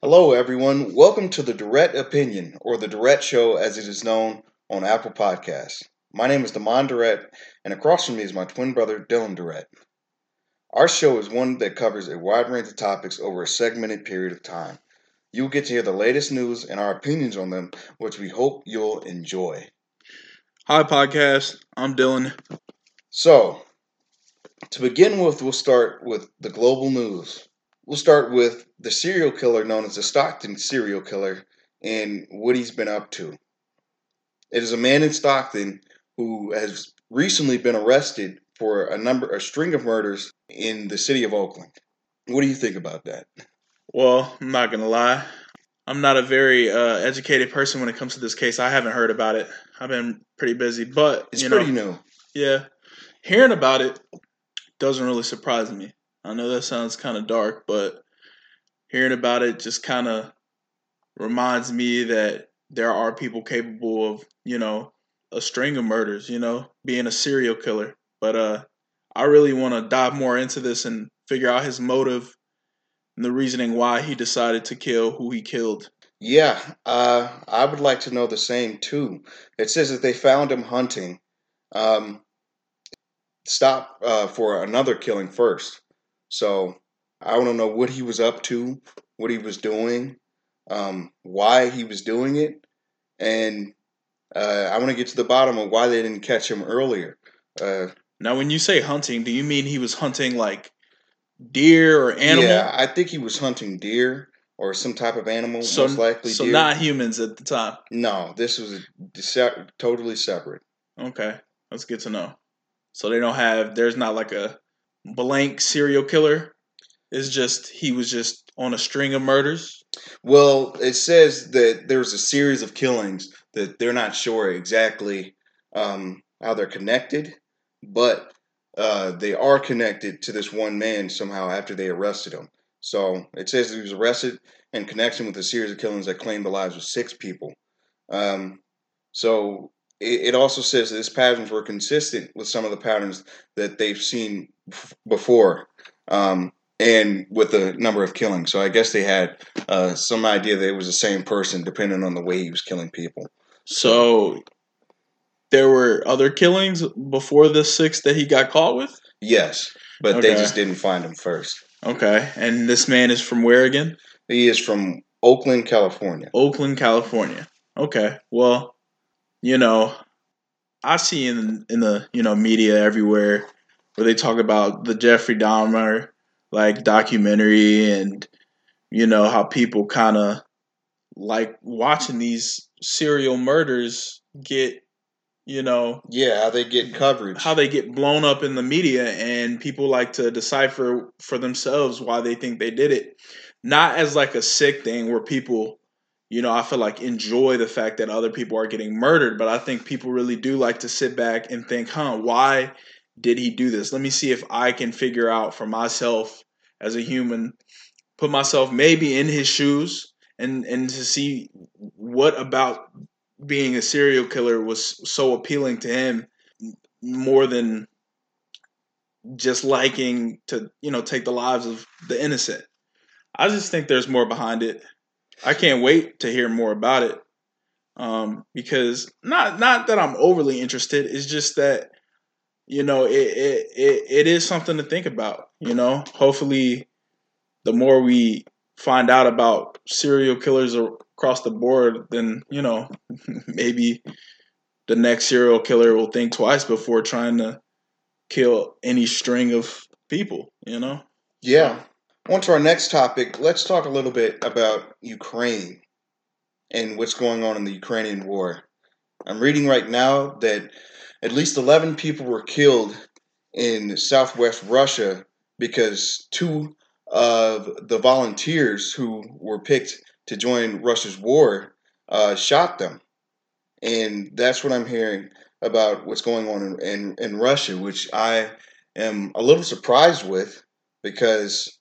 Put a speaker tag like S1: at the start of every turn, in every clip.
S1: Hello, everyone. Welcome to the Direct Opinion, or the Direct Show as it is known on Apple Podcasts. My name is Damon Durrett, and across from me is my twin brother, Dylan Durrett. Our show is one that covers a wide range of topics over a segmented period of time. You'll get to hear the latest news and our opinions on them, which we hope you'll enjoy.
S2: Hi, podcast. I'm Dylan.
S1: So, to begin with, we'll start with the global news. We'll start with the serial killer known as the Stockton serial killer and what he's been up to. It is a man in Stockton who has recently been arrested for a number, a string of murders in the city of Oakland. What do you think about that?
S2: Well, I'm not gonna lie. I'm not a very uh, educated person when it comes to this case. I haven't heard about it. I've been pretty busy, but
S1: It's
S2: you
S1: pretty
S2: know,
S1: new.
S2: yeah, hearing about it doesn't really surprise me. I know that sounds kind of dark, but hearing about it just kind of reminds me that there are people capable of, you know, a string of murders, you know, being a serial killer. But uh I really want to dive more into this and figure out his motive and the reasoning why he decided to kill who he killed.
S1: Yeah, uh, I would like to know the same too. It says that they found him hunting. Um, stop uh, for another killing first. So I don't know what he was up to, what he was doing, um, why he was doing it, and uh, I want to get to the bottom of why they didn't catch him earlier. Uh,
S2: Now, when you say hunting, do you mean he was hunting like deer or animal?
S1: Yeah, I think he was hunting deer or some type of animal,
S2: so
S1: most likely
S2: so
S1: deer.
S2: not humans at the time.
S1: no, this was se- totally separate.
S2: Okay, that's good to know. So they don't have. There's not like a blank serial killer. It's just he was just on a string of murders.
S1: Well, it says that there was a series of killings that they're not sure exactly um, how they're connected, but uh, they are connected to this one man somehow after they arrested him. So it says he was arrested in connection with a series of killings that claimed the lives of six people. Um, so it, it also says that his patterns were consistent with some of the patterns that they've seen before. Um, and with the number of killings. So I guess they had uh, some idea that it was the same person, depending on the way he was killing people.
S2: So there were other killings before the six that he got caught with.
S1: Yes, but they just didn't find him first.
S2: Okay, and this man is from where again?
S1: He is from Oakland, California.
S2: Oakland, California. Okay, well, you know, I see in in the you know media everywhere where they talk about the Jeffrey Dahmer like documentary and you know how people kind of like watching these serial murders get you know
S1: Yeah, how they get coverage.
S2: how they get blown up in the media and people like to decipher for themselves why they think they did it not as like a sick thing where people you know i feel like enjoy the fact that other people are getting murdered but i think people really do like to sit back and think huh why did he do this? Let me see if i can figure out for myself as a human put myself maybe in his shoes and and to see what about being a serial killer was so appealing to him more than just liking to you know take the lives of the innocent. I just think there's more behind it i can't wait to hear more about it um because not not that i'm overly interested it's just that you know it it it, it is something to think about you know hopefully the more we find out about serial killers across the board then you know maybe the next serial killer will think twice before trying to kill any string of people, you know?
S1: yeah. On to our next topic. Let's talk a little bit about Ukraine and what's going on in the Ukrainian war. I'm reading right now that at least 11 people were killed in southwest Russia because two of the volunteers who were picked to join Russia's war uh, shot them. And that's what I'm hearing about what's going on in, in, in Russia, which I am a little surprised with because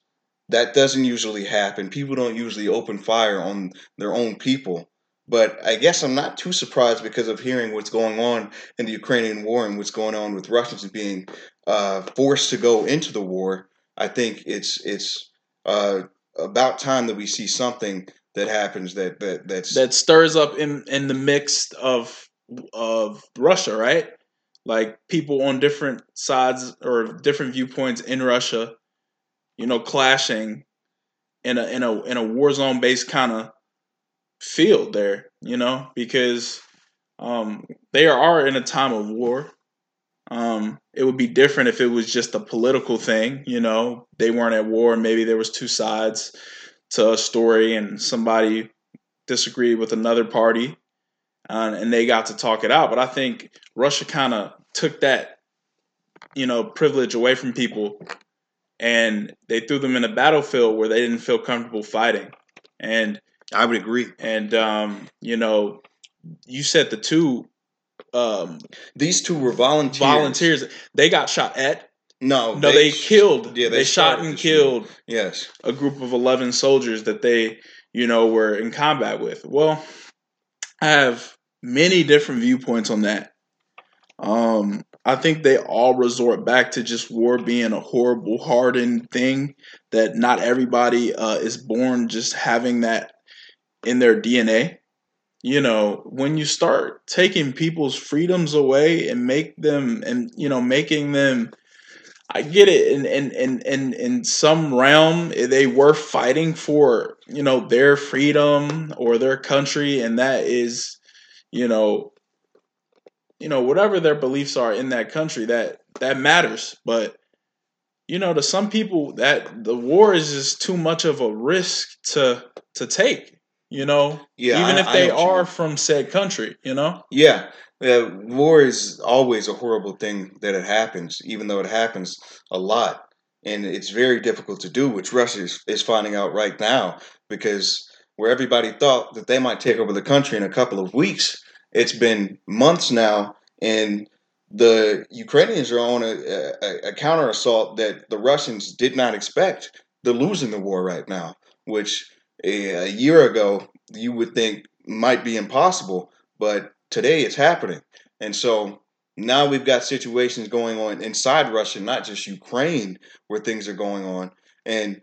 S1: that doesn't usually happen. People don't usually open fire on their own people. But I guess I'm not too surprised because of hearing what's going on in the Ukrainian war and what's going on with Russians being uh, forced to go into the war. I think it's it's uh, about time that we see something that happens that that that's
S2: that stirs up in in the mix of of Russia, right? Like people on different sides or different viewpoints in Russia, you know, clashing in a in a in a war zone based kind of field there, you know, because um, they are in a time of war. Um, it would be different if it was just a political thing, you know. They weren't at war, maybe there was two sides to a story, and somebody disagreed with another party, uh, and they got to talk it out. But I think Russia kind of took that, you know, privilege away from people, and they threw them in a battlefield where they didn't feel comfortable fighting. And
S1: I would agree.
S2: And um, you know, you said the two um,
S1: these two were volunteers.
S2: Volunteers. They got shot at.
S1: No,
S2: no, they, they killed.
S1: Yeah,
S2: they, they shot and killed.
S1: Yes,
S2: a group of eleven soldiers that they, you know, were in combat with. Well, I have many different viewpoints on that. Um, I think they all resort back to just war being a horrible, hardened thing that not everybody uh, is born just having that in their DNA you know when you start taking people's freedoms away and make them and you know making them i get it in in in in, in some realm they were fighting for you know their freedom or their country and that is you know you know whatever their beliefs are in that country that that matters. But you know to some people that the war is just too much of a risk to to take you know?
S1: Yeah
S2: even
S1: I,
S2: if they are from said country you know?
S1: Yeah war is always a horrible thing that it happens even though it happens a lot. And it's very difficult to do which russia is, is finding out right now because where everybody thought that they might take over the country in a couple of weeks it's been months now and the ukrainians are on a, a, a counter assault that the russians did not expect they're losing the war right now which a, a year ago you would think might be impossible, but today it's happening. And so now we've got situations going on inside Russia, not just Ukraine, where things are going on, and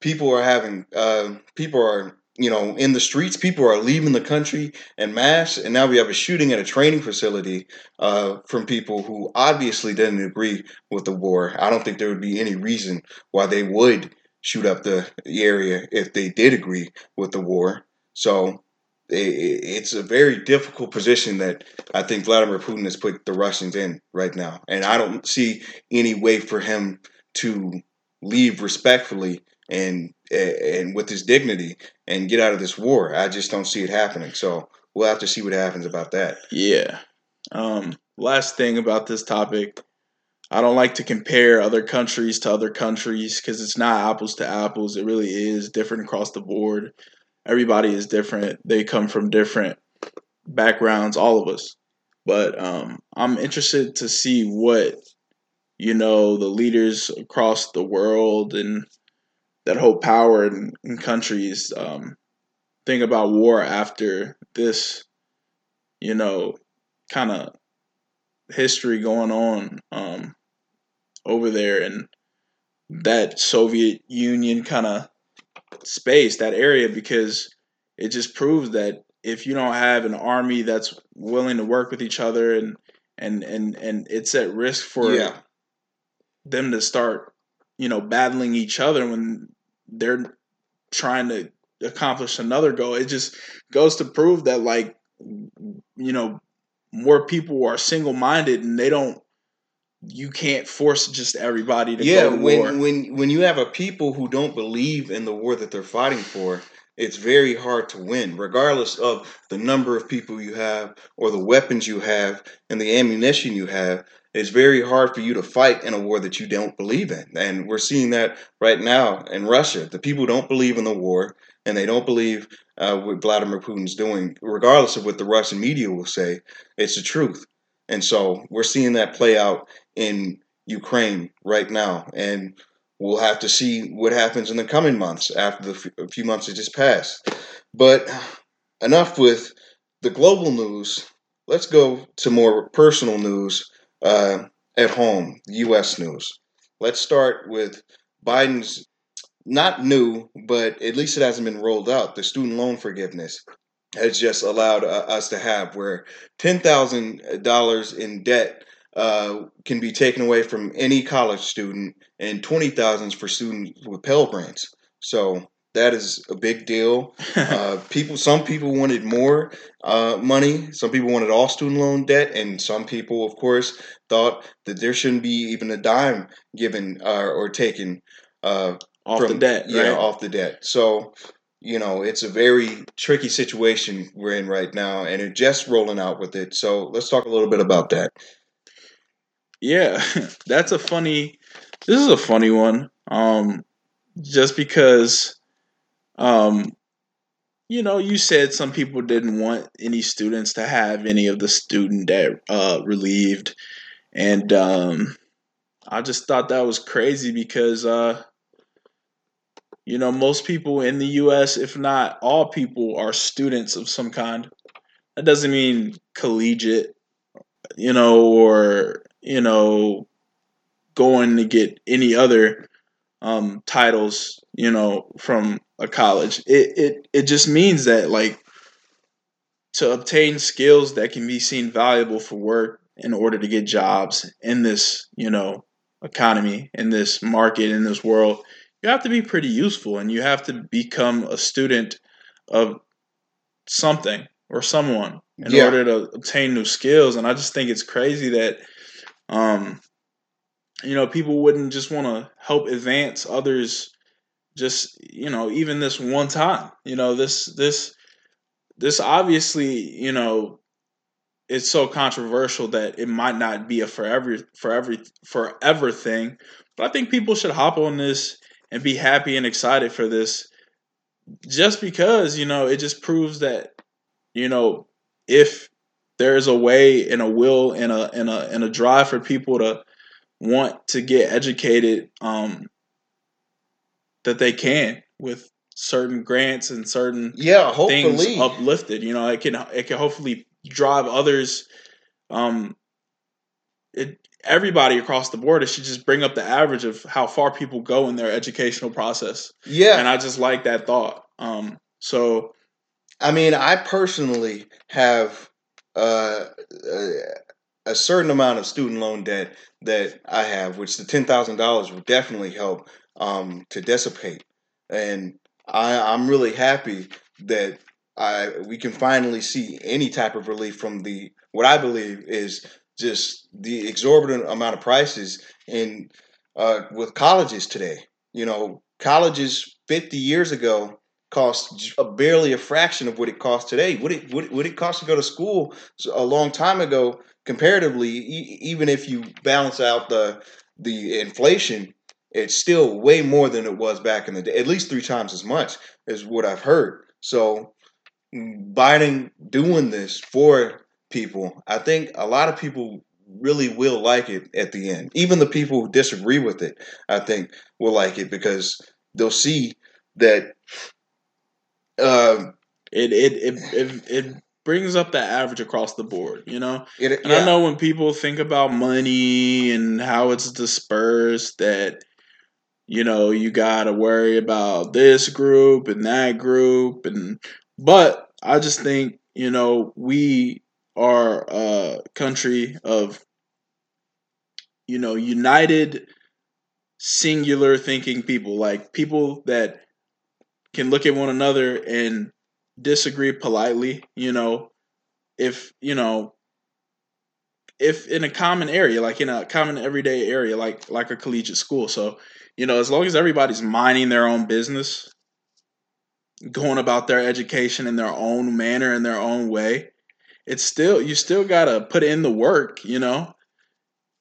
S1: people are having uh, people are you know in the streets. People are leaving the country en masse, and now we have a shooting at a training facility uh, from people who obviously didn't agree with the war. I don't think there would be any reason why they would shoot up the area if they did agree with the war. So it's a very difficult position that I think Vladimir Putin has put the Russians in right now. And I don't see any way for him to leave respectfully and and with his dignity and get out of this war. I just don't see it happening. So we'll have to see what happens about that.
S2: Yeah. Um, last thing about this topic, I don't like to compare other countries to other countries because it's not apples to apples. It really is different across the board. Everybody is different. They come from different backgrounds, all of us. But um, I'm interested to see what you know the leaders across the world and that hold power in, in countries um, think about war after this. You know, kind of history going on um, over there and that Soviet Union kind of space, that area, because it just proves that if you don't have an army that's willing to work with each other and and and and it's at risk for
S1: yeah.
S2: them to start, you know, battling each other when they're trying to accomplish another goal. It just goes to prove that like you know more people are single minded and they don't you can't force just everybody to
S1: yeah,
S2: go to
S1: when,
S2: war.
S1: when when you have a people who don't believe in the war that they're fighting for, it's very hard to win, regardless of the number of people you have or the weapons you have and the ammunition you have. It's very hard for you to fight in a war that you don't believe in. And we're seeing that right now in Russia. The people don't believe in the war and they don't believe uh, what Vladimir Putin's doing, regardless of what the Russian media will say. It's the truth. And so we're seeing that play out in Ukraine right now. And we'll have to see what happens in the coming months after the few months that just passed. But enough with the global news. Let's go to more personal news uh, at home, U.S. news. Let's start with Biden's not new, but at least it hasn't been rolled out. The student loan forgiveness has just allowed uh, us to have where ten thousand dollars in debt uh, can be taken away from any college student, and twenty thousands for students with Pell grants. So that is a big deal. Uh, people, some people wanted more uh, money. Some people wanted all student loan debt, and some people, of course, thought that there shouldn't be even a dime given uh, or taken uh,
S2: off
S1: from,
S2: the debt.
S1: Yeah,
S2: right?
S1: off the debt. So you know, it's a very tricky situation we're in right now, and it's just rolling out with it. So let's talk a little bit about that.
S2: Yeah, that's a funny. This is a funny one. Um, just because, um, you know, you said some people didn't want any students to have any of the student debt uh, relieved, and um, I just thought that was crazy because, uh, you know, most people in the U.S., if not all people, are students of some kind. That doesn't mean collegiate, you know, or you know, going to get any other um, titles, you know, from a college. It it it just means that like to obtain skills that can be seen valuable for work in order to get jobs in this, you know, economy, in this market, in this world, you have to be pretty useful and you have to become a student of something or someone in
S1: Yeah.
S2: order to obtain new skills. And I just think it's crazy that um you know people wouldn't just want to help advance others just you know even this one time you know this this this obviously you know it's so controversial that it might not be a forever forever forever thing but i think people should hop on this and be happy and excited for this just because you know it just proves that you know if there's a way and a will and a and a and a drive for people to want to get educated um that they can with certain grants and certain
S1: Yeah,
S2: things
S1: hopefully.
S2: uplifted you know it can it can hopefully drive others um it everybody across the board it should just bring up the average of how far people go in their educational process
S1: yeah,
S2: and i just like that thought um so
S1: I mean, I personally have uh, a, a certain amount of student loan debt that I have, which the ten thousand dollars would definitely help um, to dissipate. And I, I'm really happy that I we can finally see any type of relief from the what I believe is just the exorbitant amount of prices in uh, with colleges today. You know, colleges 50 years ago cost a barely a fraction of what it costs today. What it what, what it cost to go to school a long time ago, comparatively, e- even if you balance out the the inflation, it's still way more than it was back in the day. At least three times as much is what I've heard. So Biden doing this for people, I think a lot of people really will like it at the end. Even the people who disagree with it, I think, will like it because they'll see that um,
S2: it it it it, it brings up the average across the board you know
S1: it,
S2: And
S1: yeah,
S2: I know when people think about money and how it's dispersed, that you know you gotta worry about this group and that group, and but I just think you know we are a country of you know united, singular thinking people, like people that can look at one another and disagree politely. You know, if you know if in a common area, like in a common everyday area, like like a collegiate school. So, you know, as long as everybody's minding their own business, going about their education in their own manner in their own way, it's still you still gotta put in the work, you know.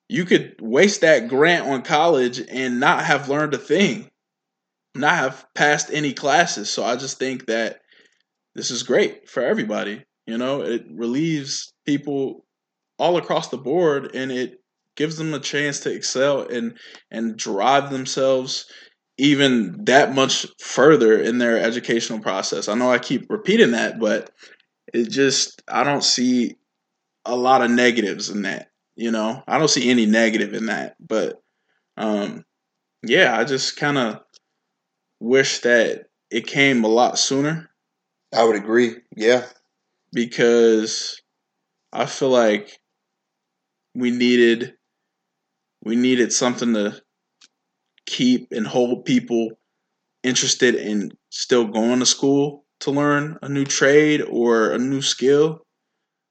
S2: You could waste that grant on college and not have learned a thing, not have passed any classes. So I just think that this is great for everybody. You know, it relieves people all across the board and it gives them a chance to excel and and drive themselves even that much further in their educational process. I know I keep repeating that, but it just I don't see a lot of negatives in that, you know. I don't see any negative in that, but um yeah, I just kind of wish that it came a lot sooner.
S1: I would agree. Yeah.
S2: Because I feel like we needed we needed something to keep and hold people interested in still going to school to learn a new trade or a new skill.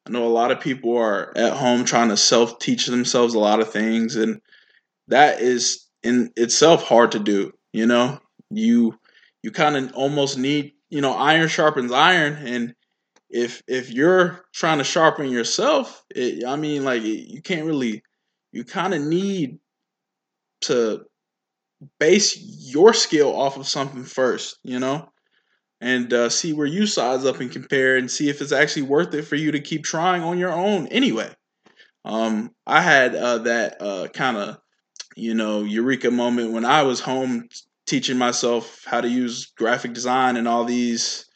S2: I know a lot of people are at home trying to self teach themselves a lot of things, and that is in itself hard to do. You know, you you kind of almost need you know iron sharpens iron, and if if you're trying to sharpen yourself, it, I mean, like you can't really. You kind of need to base your skill off of something first, you know, and uh, see where you size up and compare, and see if it's actually worth it for you to keep trying on your own. Anyway, um, I had uh, that uh, kind of you know eureka moment when I was home teaching myself how to use graphic design and all these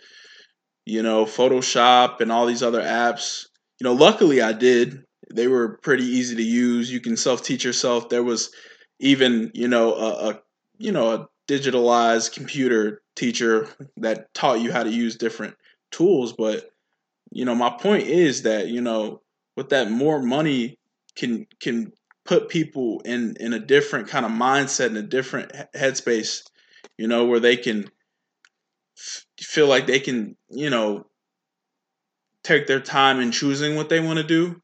S2: you know, Photoshop and all these other apps. You know, luckily I did. They were pretty easy to use. You can self teach yourself. There was even, you know, a, a you know, a digitalized computer teacher that taught you how to use different tools. But, you know, my point is that, you know, with that more money can can put people in in a different kind of mindset in a different headspace, you know, where they can feel like they can, you know, take their time in choosing what they want to do,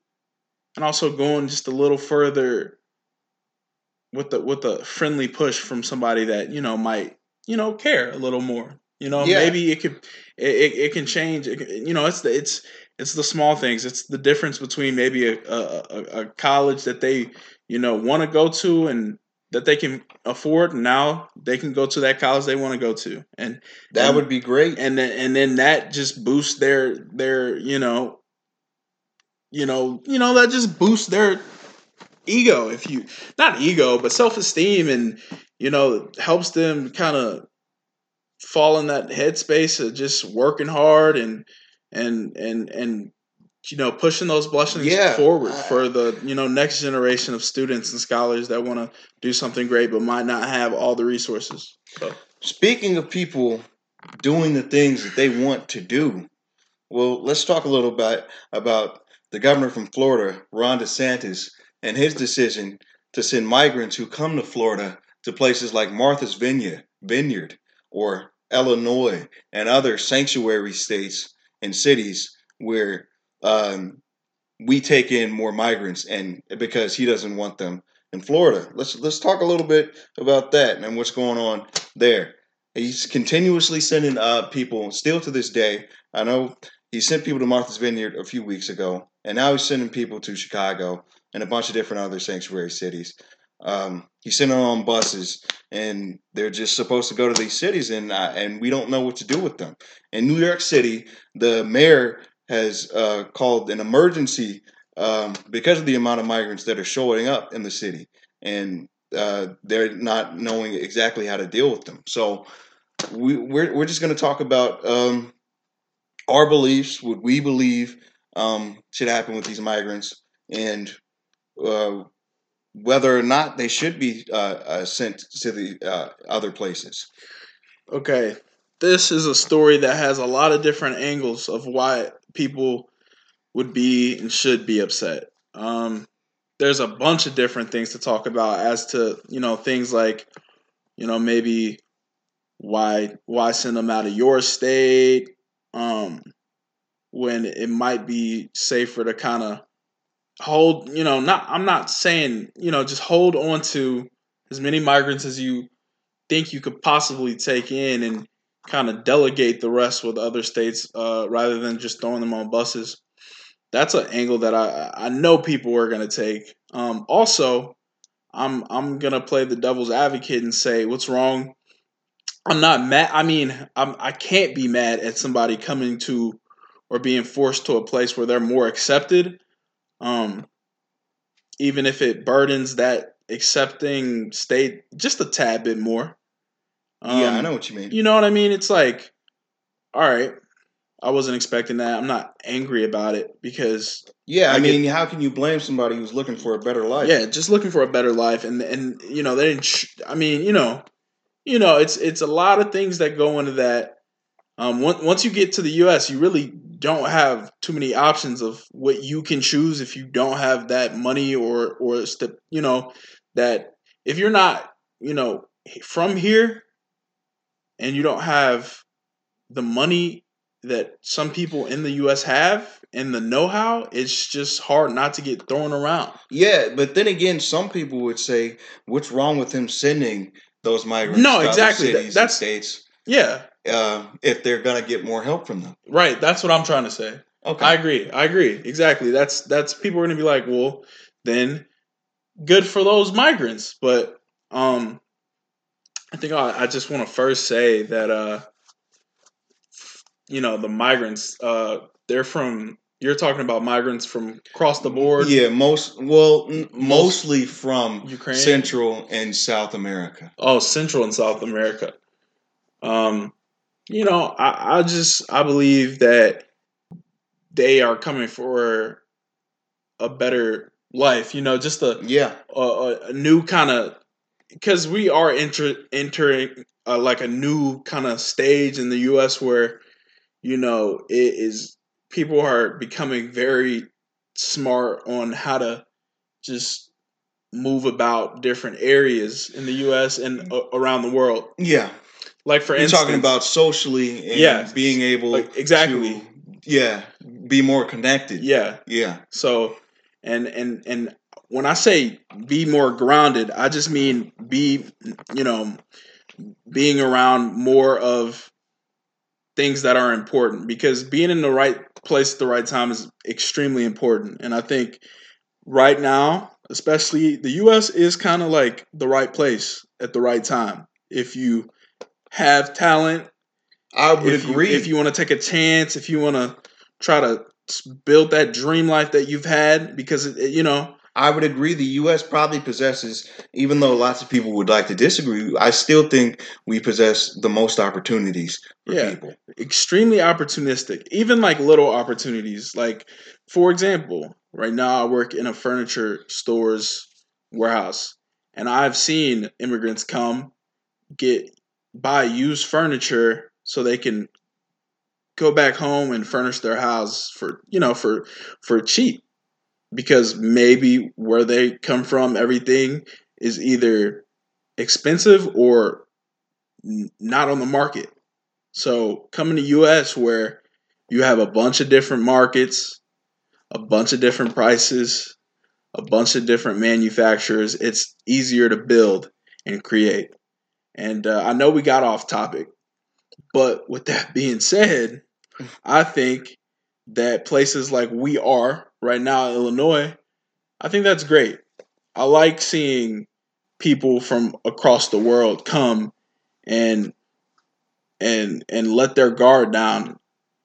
S2: and also going just a little further with the with a friendly push from somebody that you know might you know care a little more. You know, yeah. maybe it could it, it, can change. It, you know, it's the it's it's the small things. It's the difference between maybe a a, a college that they you know want to go to and that they can afford now they can go to that college they want to go to and
S1: that
S2: and,
S1: would be great
S2: and then and then that just boosts their their you know you know you know that just boosts their ego if you not ego but self-esteem and you know helps them kind of fall in that headspace of just working hard and and and and you know pushing those blessings yeah. forward for the you know next generation of students and scholars that want to do something great but might not have all the resources so.
S1: speaking of people doing the things that they want to do well let's talk a little bit about the governor from florida ron desantis and his decision to send migrants who come to florida to places like martha's vineyard or illinois and other sanctuary states and cities where um, we take in more migrants, and because he doesn't want them in Florida. Let's let's talk a little bit about that and what's going on there. He's continuously sending uh, people, still to this day. I know he sent people to Martha's Vineyard a few weeks ago, and now he's sending people to Chicago and a bunch of different other sanctuary cities. Um, he's sending them on buses, and they're just supposed to go to these cities, and and we don't know what to do with them. In New York City, the mayor has uh, called an emergency um, because of the amount of migrants that are showing up in the city, and uh, they're not knowing exactly how to deal with them. So we, we're we're just going to talk about um, our beliefs, what we believe um, should happen with these migrants, and uh, whether or not they should be uh, uh, sent to the uh, other places.
S2: Okay, this is a story that has a lot of different angles of why people would be and should be upset. Um, there's a bunch of different things to talk about as to you know things like you know maybe why why send them out of your state um, when it might be safer to kind of hold you know not I'm not saying you know just hold on to as many migrants as you think you could possibly take in and kind of delegate the rest with other states uh, rather than just throwing them on buses. That's an angle that I I know people are going to take. Um, also, I'm I'm gonna play the devil's advocate and say what's wrong. I'm not mad. I mean, I'm I can't be mad at somebody coming to or being forced to a place where they're more accepted. Um, even if it burdens that accepting state just a tad bit more.
S1: Um, yeah, I um, know what you mean.
S2: You know what I mean? It's like, all right, I wasn't expecting that. I'm not angry about it because
S1: yeah, I, I mean, get, how can you blame somebody who's looking for a better life?
S2: Yeah, just looking for a better life, and and you know they didn't. Sh- I mean, you know, you know, it's it's a lot of things that go into that. Um, once once you get to the U.S., you really don't have too many options of what you can choose if you don't have that money or or st- you know that if you're not you know from here and you don't have the money that some people in the US have and the know-how, it's just hard not to get thrown around.
S1: Yeah, but then again, some people would say, "What's wrong with him sending those migrants?"
S2: No, exactly. That- that's-
S1: states
S2: Yeah,
S1: uh, if they're gonna get more help from them.
S2: right. That's what I'm trying to say.
S1: Okay.
S2: I agree. I agree. Exactly. That's that's people are gonna be like, well, then good for those migrants. But um I think I, I just want to first say that uh you know the migrants uh they're from you're talking about migrants from across the board
S1: yeah, most well, n- mostly from
S2: Ukraine
S1: Central and South America.
S2: oh Central and South America. Um you know I, I just I believe that they are coming for a better life. You know, just a
S1: Yeah,
S2: a, a, a new kind of because we are enter, entering uh, like a new kind of stage in the U.S. where you know it is people are becoming very smart on how to just move about different areas in the U.S. and uh, around the world.
S1: yeah.
S2: Like for
S1: You're
S2: instance,
S1: talking about socially and
S2: Yeah.
S1: being able
S2: like exactly,
S1: to, yeah, be more connected.
S2: yeah.
S1: Yeah.
S2: So, and and and when I say be more grounded, I just mean be, you know, being around more of things that are important because being in the right place at the right time is extremely important. And I think right now, especially the US is kind of like the right place at the right time. If you have talent,
S1: I would
S2: if
S1: agree.
S2: You, if you want to take a chance, if you want to try to build that dream life that you've had, because it, you know,
S1: I would agree the U.S. probably possesses, even though lots of people would like to disagree, I still think we possess the most opportunities for
S2: Yeah.
S1: people.
S2: extremely opportunistic. Even like little opportunities, like for example, right now I work in a furniture store's warehouse, and I've seen immigrants come get buy used furniture so they can go back home and furnish their house for you know for for cheap. Because maybe where they come from everything is either expensive or not on the market. So coming to us where you have a bunch of different markets a bunch of different prices a bunch of different manufacturers it's easier to build and create and uh, i know we got off topic but with that being said I think that places like we are right now Illinois, I think that's great. I like seeing people from across the world come and and and let their guard down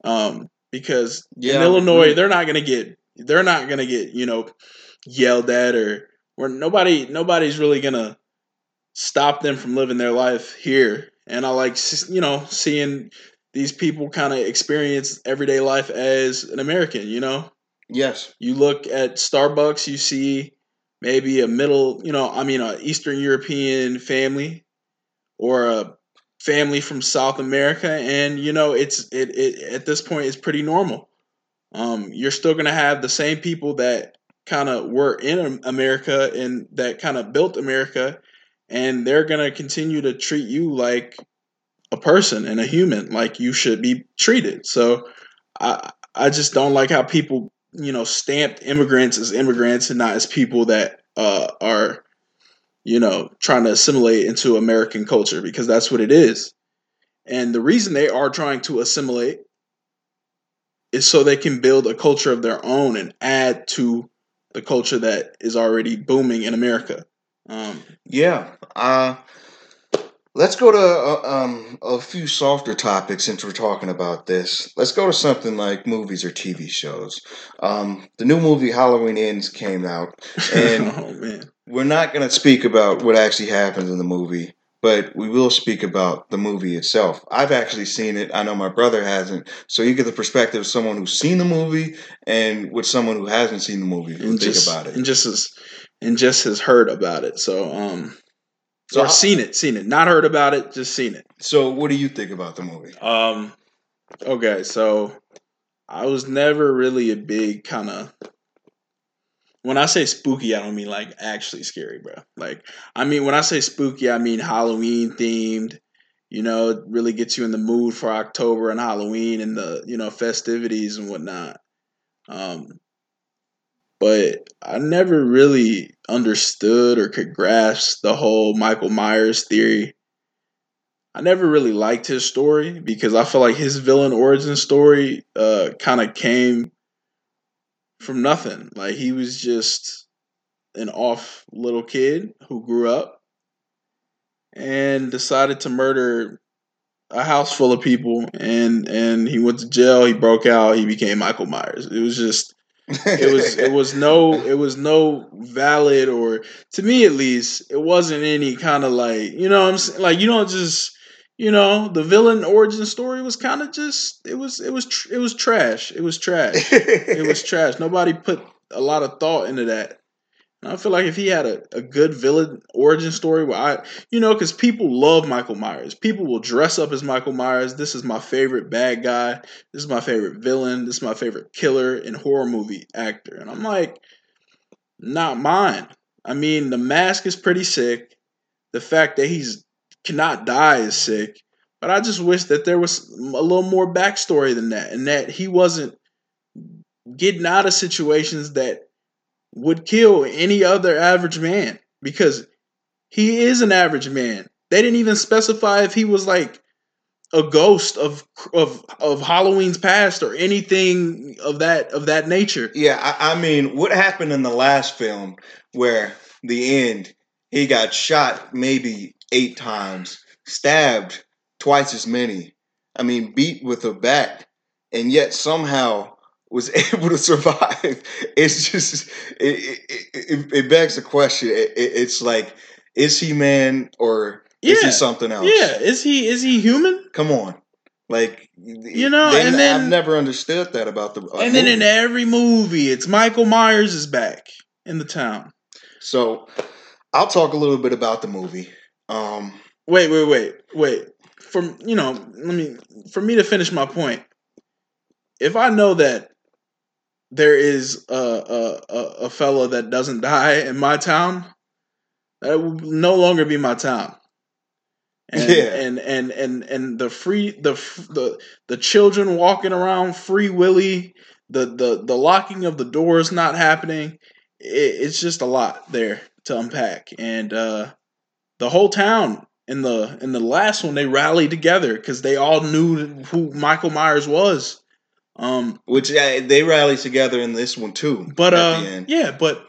S2: um, because
S1: Yeah,
S2: in Illinois they're not gonna get they're not gonna get you know yelled at or where nobody nobody's really gonna stop them from living their life here and I like you know seeing these people kind of experience everyday life as an American you know
S1: Yes.
S2: you look at Starbucks, you see maybe a middle, you know, I mean, a Eastern European family or a family from South America, and you know, it's it, it at this point it's pretty normal. Um, you're still gonna have the same people that kind of were in America and that kind of built America, and they're gonna continue to treat you like a person and a human, like you should be treated. So, I I just don't like how people you know stamped immigrants as immigrants and not as people that uh, are you know trying to assimilate into American culture because that's what it is. And the reason they are trying to assimilate is so they can build a culture of their own and add to the culture that is already booming in America. Um,
S1: Yeah. Uh, let's go to uh, um, a few softer topics since we're talking about this. Let's go to something like movies or TV shows. Um, the new movie Halloween Ends came out, and
S2: oh man,
S1: we're not going to speak about what actually happens in the movie, but we will speak about the movie itself. I've actually seen it. I know my brother hasn't. So you get the perspective of someone who's seen the movie and with someone who hasn't seen the movie
S2: and
S1: think
S2: just
S1: about it.
S2: and just as and just has heard about it. So um,
S1: So
S2: or
S1: how-
S2: seen it, seen it, not heard about it, just seen it.
S1: So, what do you think about the movie?
S2: Um, okay, so I was never really a big kind of. When I say spooky, I don't mean like actually scary, bro. Like, I mean when I say spooky, I mean Halloween themed. You know, it really gets you in the mood for October and Halloween and the you know festivities and whatnot. Um, but I never really understood or could grasp the whole Michael Myers theory. I never really liked his story because I feel like his villain origin story uh, kind of came from nothing. Like he was just an off little kid who grew up and decided to murder a house full of people and and he went to jail, he broke out, he became Michael Myers. It was just it was it was no it was no valid or to me at least it wasn't any kind of like you know what I'm saying like you don't just you know the villain origin story was kind of just it was it was tr- it was trash. It was trash. It was trash. Nobody put a lot of thought into that I feel like if he had a, a good villain origin story where I you know because people love Michael Myers people will dress up as Michael Myers this is my favorite bad guy this is my favorite villain. This is my favorite killer and horror movie actor. And I'm like, not mine. I mean, the mask is pretty sick. The fact that he's cannot die is sick. But I just wish that there was a little more backstory than that, and that he wasn't getting out of situations that would kill any other average man because he is an average man. They didn't even specify if he was like a ghost of of of Halloween's past or anything of that of that nature.
S1: Yeah, I, I mean, what happened in the last film where the end he got shot maybe eight times, stabbed twice as many. I mean, beat with a bat, and yet somehow was able to survive. It's just it it, it, it begs the question. It, it, it's like, is he man or is he something else?
S2: Yeah, is he is he human?
S1: Come on. Like
S2: You know,
S1: they-
S2: and then-
S1: I've never understood that about the. uh,
S2: and then in every movie, it's Michael Myers is back in the town.
S1: So I'll talk a little bit about the movie. Um,
S2: Wait, wait, wait, wait. For you know, let me for me to finish my point. If I know that there is a a, a, fella that doesn't die in my town, that will no longer be my town. And,
S1: Yeah.
S2: and and and and the free the the the children walking around free willy, the the the locking of the doors not happening. It, it's just a lot there to unpack, and uh, the whole town in the in the last one they rallied together because they all knew who Michael Myers was. Um,
S1: which uh, they rally together in this one too.
S2: but uh, yeah, but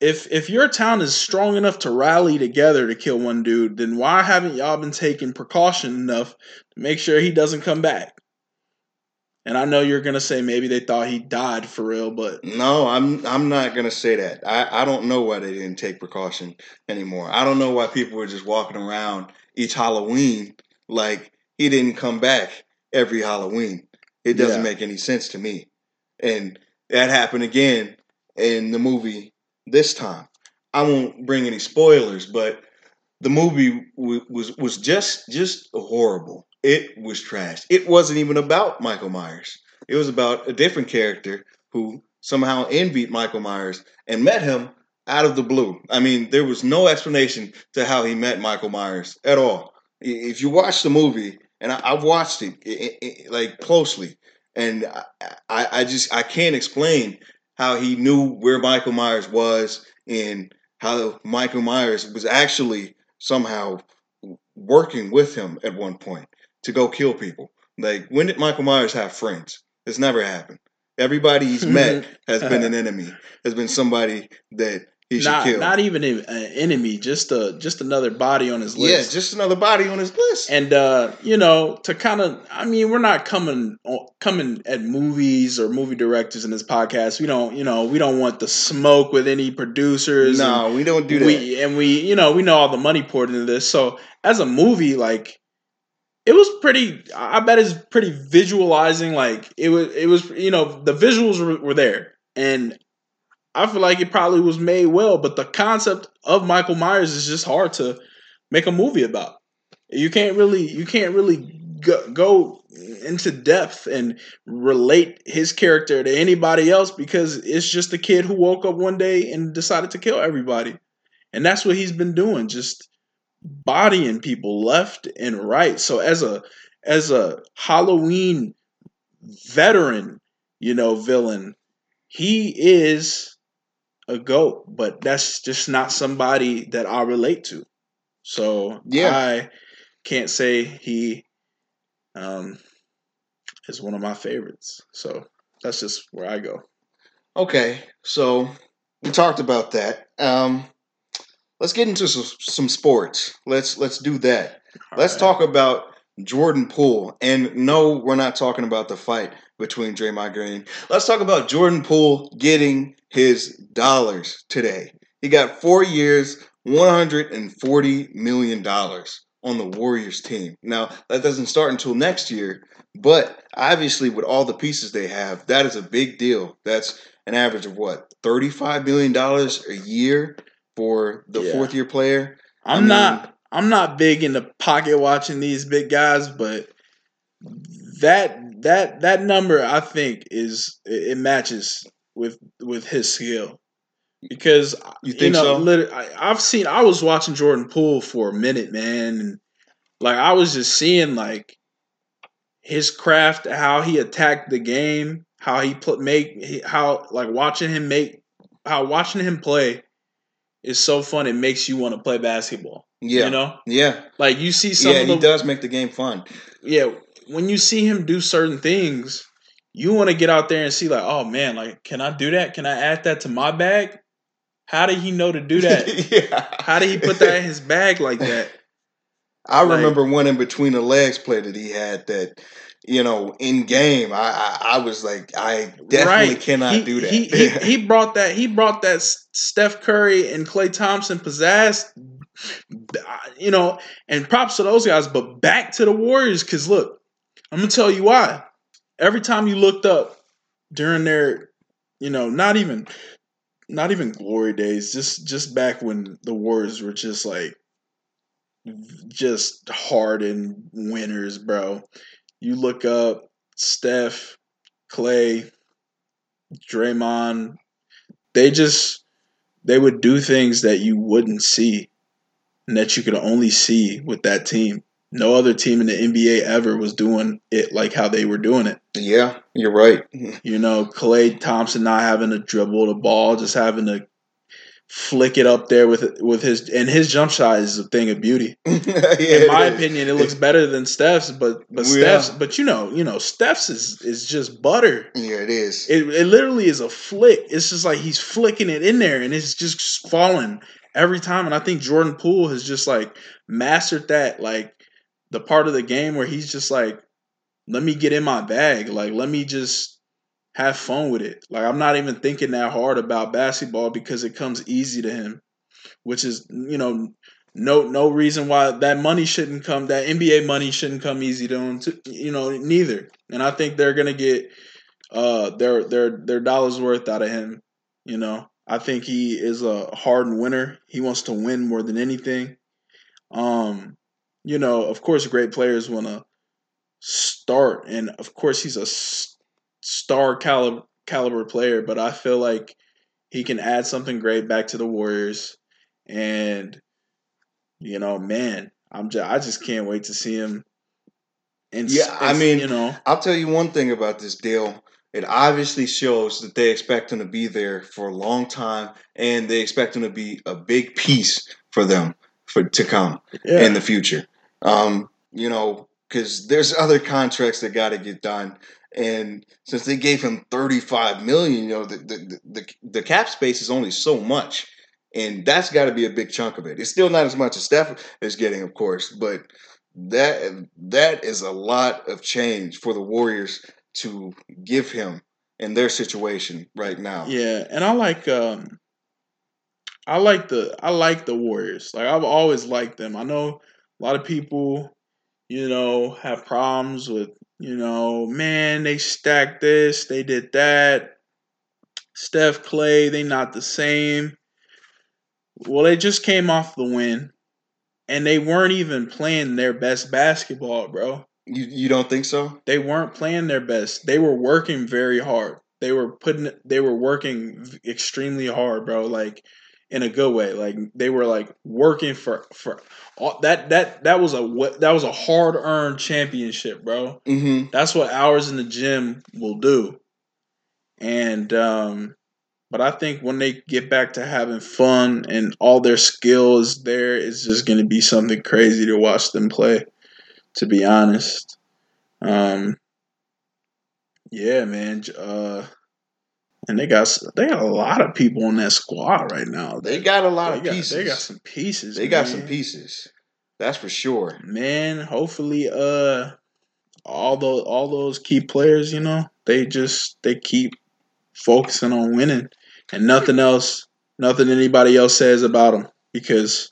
S2: if if your town is strong enough to rally together to kill one dude, then why haven't y'all been taking precaution enough to make sure he doesn't come back? And I know you're gonna say maybe they thought he died for real, but
S1: No, I'm I'm not gonna say that. I, I don't know why they didn't take precaution anymore. I don't know why people were just walking around each Halloween like he didn't come back every Halloween. It doesn't
S2: Yeah.
S1: make any sense to me. And that happened again in the movie this time. I won't bring any spoilers, but the movie w- was was just just horrible. It was trash. It wasn't even about Michael Myers. It was about a different character who somehow envied Michael Myers and met him out of the blue. I mean, there was no explanation to how he met Michael Myers at all. If you watch the movie, and I, I've watched it, i- i- like closely, and I, I, I just I can't explain how he knew where Michael Myers was and how Michael Myers was actually somehow working with him at one point to go kill people. Like, when did Michael Myers have friends? It's never happened. Everybody he's met has been uh-huh. an enemy, has been somebody that he should
S2: not
S1: kill.
S2: not even an enemy, just a just another body on his list.
S1: yeah, just another body on his list.
S2: and uh, you know, to kind of, I mean, we're not coming coming at movies or movie directors in this podcast. We don't, you know, we don't want the smoke with any producers.
S1: no, we don't do that.
S2: We and we, you know, we know all the money poured into this. So as a movie, like it was pretty. I bet it's pretty visualizing. Like it was, it was, you know, the visuals were, were there, and I feel like it probably was made well. But the concept of Michael Myers is just hard to make a movie about. You can't really you can't really go, go into depth and relate his character to anybody else because it's just a kid who woke up one day and decided to kill everybody. And that's what he's been doing, just bodying people left and right. So as a as a Halloween veteran, you know, villain, he is a goat, but that's just not somebody that I relate to. So yeah. I can't say he um, is one of my favorites. So that's just where I go.
S1: Okay, so we talked about that. Um, let's get into some, some sports. Let's let's do that. All let's right. talk about Jordan Poole. And no, we're not talking about the fight between Draymond Green. Let's talk about Jordan Poole getting his dollars today. He got four years, $140 million on the Warriors team. Now, that doesn't start until next year, but obviously, with all the pieces they have, that is a big deal. That's an average of what, $35 million a year for the yeah. fourth year player?
S2: I'm I mean, not. I'm not big into pocket watching these big guys, but that that that number I think is it matches with with his skill because uh, you, you know so? I, I've seen I was watching Jordan Poole for a minute, man, and like I was just seeing like his craft, how he attacked the game, how he put make how like watching him make how watching him play is so fun. It makes you want to play basketball. Yeah, you know.
S1: Yeah,
S2: like you see some.
S1: Yeah, the, he does make the game fun.
S2: Yeah, when you see him do certain things, you want to get out there and see like, oh man, like can I do that? Can I add that to my bag? How did he know to do that? yeah. How did he put that in his bag like that?
S1: I like, remember one in between the legs play that he had that, you know, in game. I I, I was like, I definitely right. cannot
S2: he,
S1: do that.
S2: He, he, he brought that he brought that Steph Curry and Klay Thompson pizzazz, you know, and props to those guys. But back to the Warriors, because look, I'm gonna tell you why. Every time you looked up during their, you know, not even not even glory days, just just back when the Warriors were just like just hardened winners, bro. You look up Steph, Klay, Draymond, they just they would do things that you wouldn't see and that you could only see with that team. No other team in the NBA ever was doing it like how they were doing it.
S1: Yeah, you're right.
S2: You know, Klay Thompson not having to dribble the ball, just having to flick it up there with with his and his jump shot is a thing of beauty. yeah, In my opinion, it looks better than Steph's, but but yeah. Steph's but you know you know Steph's is is just butter.
S1: Yeah, it is.
S2: It it literally is a flick. It's just like he's flicking it in there and it's just falling every time. And I think Jordan Poole has just like mastered that like the part of the game where he's just like, let me get in my bag, like let me just have fun with it. Like I'm not even thinking that hard about basketball because it comes easy to him, which is you know no no reason why that money shouldn't come that NBA money shouldn't come easy to him. To, you know neither, and I think they're gonna get uh their their their dollars worth out of him. You know I think he is a hardened winner. He wants to win more than anything. Um, you know, of course, great players want to start, and of course, he's a star caliber caliber player, but I feel like he can add something great back to the Warriors. And you know, man, I'm just I just can't wait to see him.
S1: And yeah, I mean, you know, I'll tell you one thing about this deal. It obviously shows that they expect him to be there for a long time, and they expect him to be a big piece for them for to come yeah. in the future. Um, you know, because there's other contracts that got to get done. And since they gave him 35 million, you know, the, the, the, the cap space is only so much. And that's got to be a big chunk of it. It's still not as much as Steph is getting, of course, but that that is a lot of change for the Warriors to give him in their situation right now.
S2: Yeah, and I like um I like the I like the Warriors. Like I've always liked them. I know a lot of people, you know, have problems with you know, man, they stacked this, they did that. Steph Klay, they not the same. Well, they just came off the win. and they weren't even playing their best basketball, bro.
S1: You you don't think so?
S2: They weren't playing their best. They were working very hard. They were putting they were working extremely hard, bro. Like in a good way. Like they were like working for for all, that that that was a that was a hard earned championship, bro.
S1: Mm-hmm.
S2: That's what hours in the gym will do. And um but I think when they get back to having fun and all their skills there, it's just going to be something crazy to watch them play. To be honest, um, yeah, man. Uh, and they got they got a lot of people on that squad right now.
S1: They got a lot
S2: they
S1: of
S2: got,
S1: pieces.
S2: They got some pieces.
S1: They got some pieces. That's for sure.
S2: Man, hopefully, uh, all those all those key players, you know, they just they keep focusing on winning and nothing else, nothing anybody else says about them because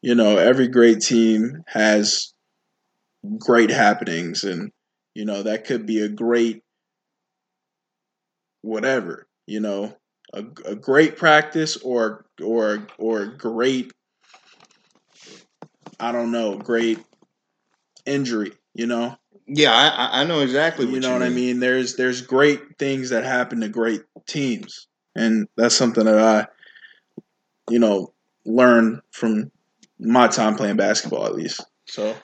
S2: you know every great team has great happenings and you know that could be a great whatever you know a, a great practice or or or great i don't know great injury you know?
S1: Yeah, I I know exactly what
S2: you
S1: you
S2: know what i mean. there's there's great things that happen to great teams and that's something that i you know learned from my time playing basketball at least so.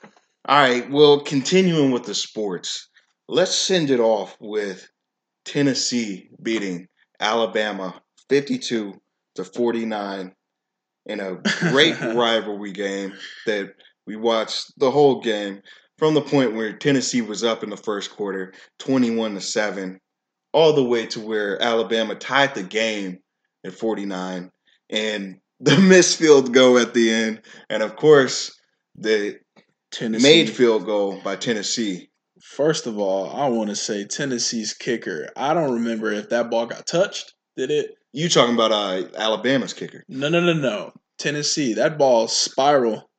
S1: All right. Well, continuing with the sports, let's send it off with Tennessee beating Alabama 52 to 49 in a great rivalry game that we watched the whole game from the point where Tennessee was up in the first quarter 21 to 7 all the way to where Alabama tied the game at 49 and the missed field goal at the end and of course the
S2: Tennessee
S1: made field goal by Tennessee.
S2: First of all, I want to say Tennessee's kicker. I don't remember if that ball got touched. Did it?
S1: You talking about uh, Alabama's kicker?
S2: No, no, no, no. Tennessee. That ball spiral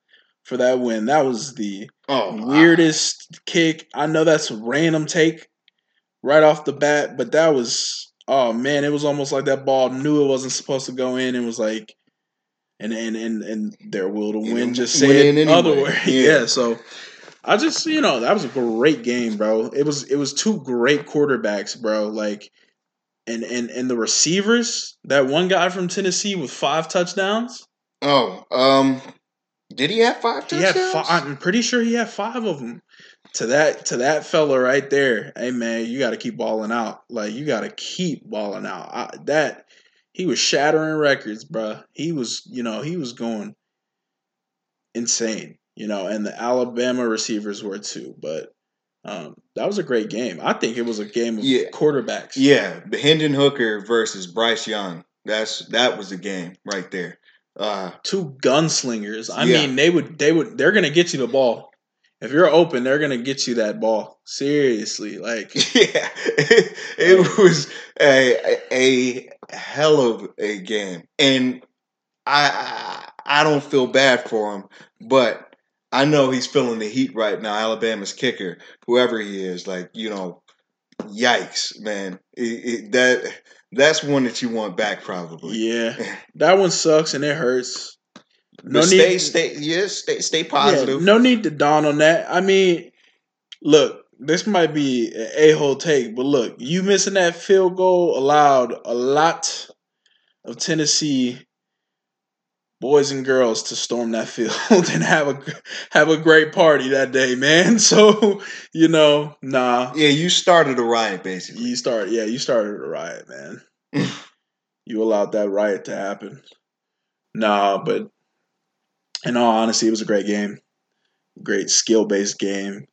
S2: for that win. That was the
S1: Oh,
S2: weirdest kick. I know that's a random take right off the bat, but that was oh man, it was almost like that ball knew it wasn't supposed to go in and was like and and and, and their will to win just said
S1: in anyway.
S2: otherwise.
S1: Yeah.
S2: yeah, so I just you know, that was a great game, bro. It was it was two great quarterbacks, bro. Like and and and the receivers, that one guy from Tennessee with five touchdowns.
S1: Oh, um, did he have five
S2: He
S1: touchdowns?
S2: had five. I'm pretty sure he had five of them. To that, to that fella right there. Hey man, you got to keep balling out. Like you got to keep balling out. I, that he was shattering records, bro. He was, you know, he was going insane. You know, and the Alabama receivers were too. But um, that was a great game. I think it was a game of
S1: Yeah.
S2: quarterbacks.
S1: Yeah, the Hendon Hooker versus Bryce Young. That's that was the game right there. Uh,
S2: two gunslingers. I
S1: Yeah.
S2: mean, they would they would they're gonna get you the ball. If you're open, they're gonna get you that ball. Seriously, like
S1: yeah, it, it was a a hell of a game, and I I, I don't feel bad for him, but I know he's feeling the heat right now. Alabama's kicker, whoever he is, like you know, yikes, man. It, it, that that's one that you want back probably.
S2: yeah, that one sucks and it hurts. No
S1: but
S2: need,
S1: stay stay yeah stay stay
S2: yeah,
S1: positive.
S2: no need to dawn on that. I mean, look, this might be an a hole take, but look, you missing that field goal allowed a lot of Tennessee boys and girls to storm that field and have a have a great party that day, man. So you know, nah,
S1: Yeah, you started a riot basically.
S2: you start, yeah, you started a riot, man. you allowed that riot to happen. Nah, but in all honesty, it was a great game, great skill based game.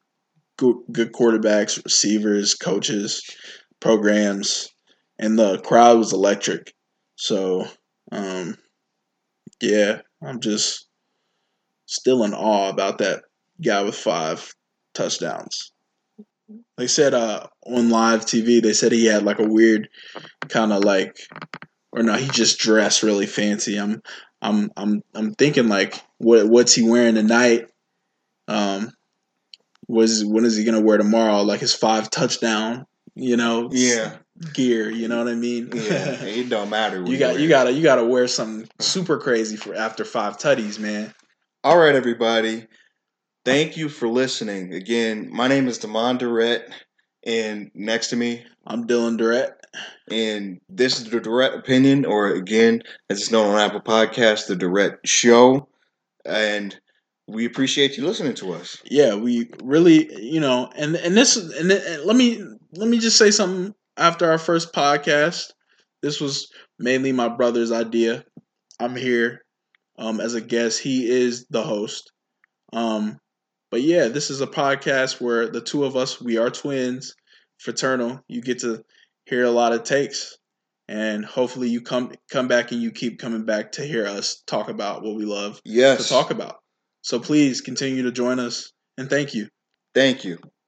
S2: Good, good quarterbacks, receivers, coaches, programs, and the crowd was electric. So, um, yeah, I'm just still in awe about that guy with five touchdowns. They said uh, on live TV, they said he had like a weird kind of like, or no, he just dressed really fancy. I'm, I'm, I'm, I'm thinking like, what, what's he wearing tonight? Um, was when is he gonna wear tomorrow? Like his five touchdown, you know,
S1: Yeah,
S2: gear. You know what I mean?
S1: yeah. it don't matter. what
S2: you got
S1: wear.
S2: you gotta you gotta wear something super crazy for after five tutties, man.
S1: All right, everybody. Thank you for listening. Again, my name is Damon Durrett, and next to me,
S2: I'm Dylan Durrett.
S1: And this is the Direct Opinion, or again, as it's known on Apple Podcasts, the Direct Show. And we appreciate you listening to us.
S2: Yeah, we really, you know, and and this, and, and let me let me just say something. After our first podcast, this was mainly my brother's idea. I'm here um, as a guest. He is the host. Um, but yeah, this is a podcast where the two of us, we are twins, fraternal. You get to hear a lot of takes, and hopefully you come come back and you keep coming back to hear us talk about what we love
S1: yes.
S2: to talk about. So please continue to join us, and thank you.
S1: Thank you.